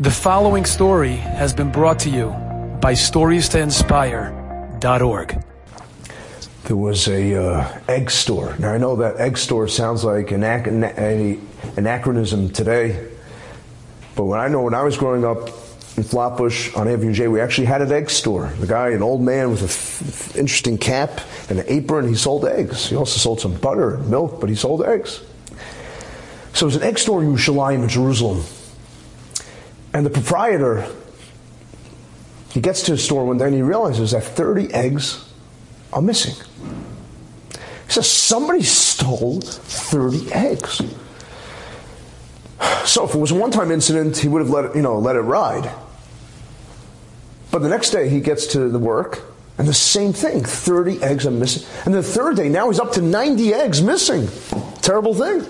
The following story has been brought to you by StoriesToInspire.org. There was a uh, egg store. Now I know that egg store sounds like an ac- anachronism today, but when I know when I was growing up in Flatbush on Avenue J, we actually had an egg store. The guy, an old man with an f- interesting cap and an apron, he sold eggs. He also sold some butter and milk, but he sold eggs. So it was an egg store in Yerushalayim in Jerusalem. And the proprietor, he gets to the store one day and he realizes that 30 eggs are missing. He says, somebody stole 30 eggs. So if it was a one-time incident, he would have let it, you know, let it ride. But the next day he gets to the work and the same thing, 30 eggs are missing. And the third day, now he's up to 90 eggs missing. Terrible thing.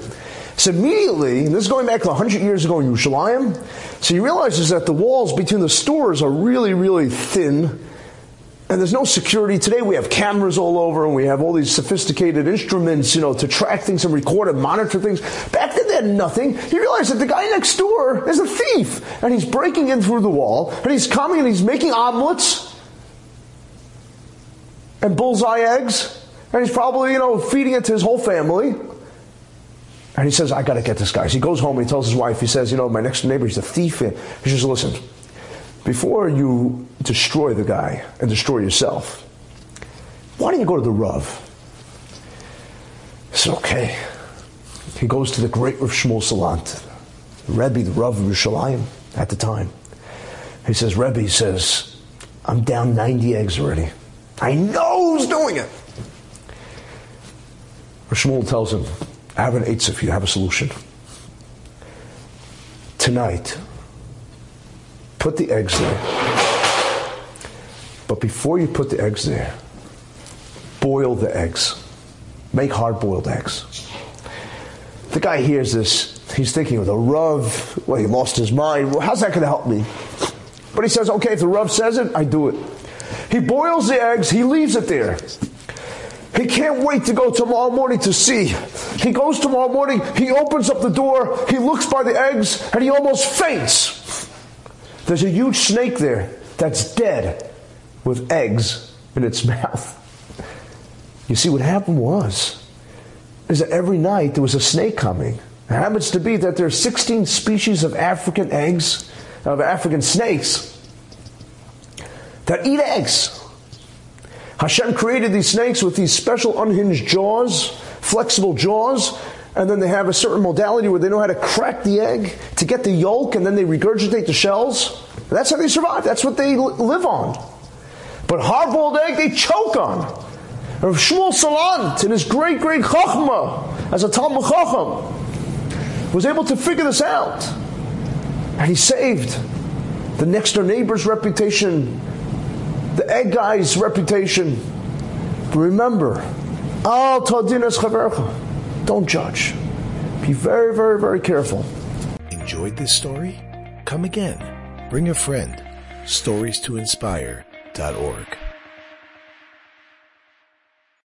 So immediately, this is going back to 100 years ago in Yerushalayim, so he realizes that the walls between the stores are really, really thin, and there's no security. Today we have cameras all over, and we have all these sophisticated instruments, you know, to track things and record and monitor things. Back then they had nothing. He realized that the guy next door is a thief, and he's breaking in through the wall, and he's coming and he's making omelets and bullseye eggs, and he's probably, you know, feeding it to his whole family. And he says, I got to get this guy. So he goes home and he tells his wife, he says, You know, my next neighbor, he's a thief. He says, Listen, before you destroy the guy and destroy yourself, why don't you go to the Rav? He says, Okay. He goes to the great Rav Shmuel Salant, Rebbe, the Rav of Yerushalayim at the time. He says, Rebbe, he says, I'm down 90 eggs already. I know who's doing it. Shmuel tells him, I have an eitzah for you, I have a solution. Tonight, put the eggs there. But before you put the eggs there, boil the eggs. Make hard boiled eggs. The guy hears this, he's thinking of the Rav, well, he lost his mind. Well, how's that going to help me? But he says, okay, if the Rav says it, I do it. He boils the eggs, he leaves it there. He can't wait to go tomorrow morning to see. He goes tomorrow morning, he opens up the door, he looks by the eggs, and he almost faints. There's a huge snake there that's dead with eggs in its mouth. You see, what happened was, is that every night there was a snake coming. It happens to be that there are 16 species of African eggs, of African snakes, that eat eggs. Hashem created these snakes with these special unhinged jaws, flexible jaws, and then they have a certain modality where they know how to crack the egg to get the yolk, and then they regurgitate the shells. That's how they survive. That's what they live on. But hard-boiled egg, they choke on. Rav Shmuel Salant, in his great, great chachma, as a Talmid Chacham, was able to figure this out. And he saved the next door neighbor's reputation, the egg guy's reputation. Remember, al chavercha. Don't judge. Be very, very, very careful. Enjoyed this story? Come again. Bring a friend. Stories to inspire.org.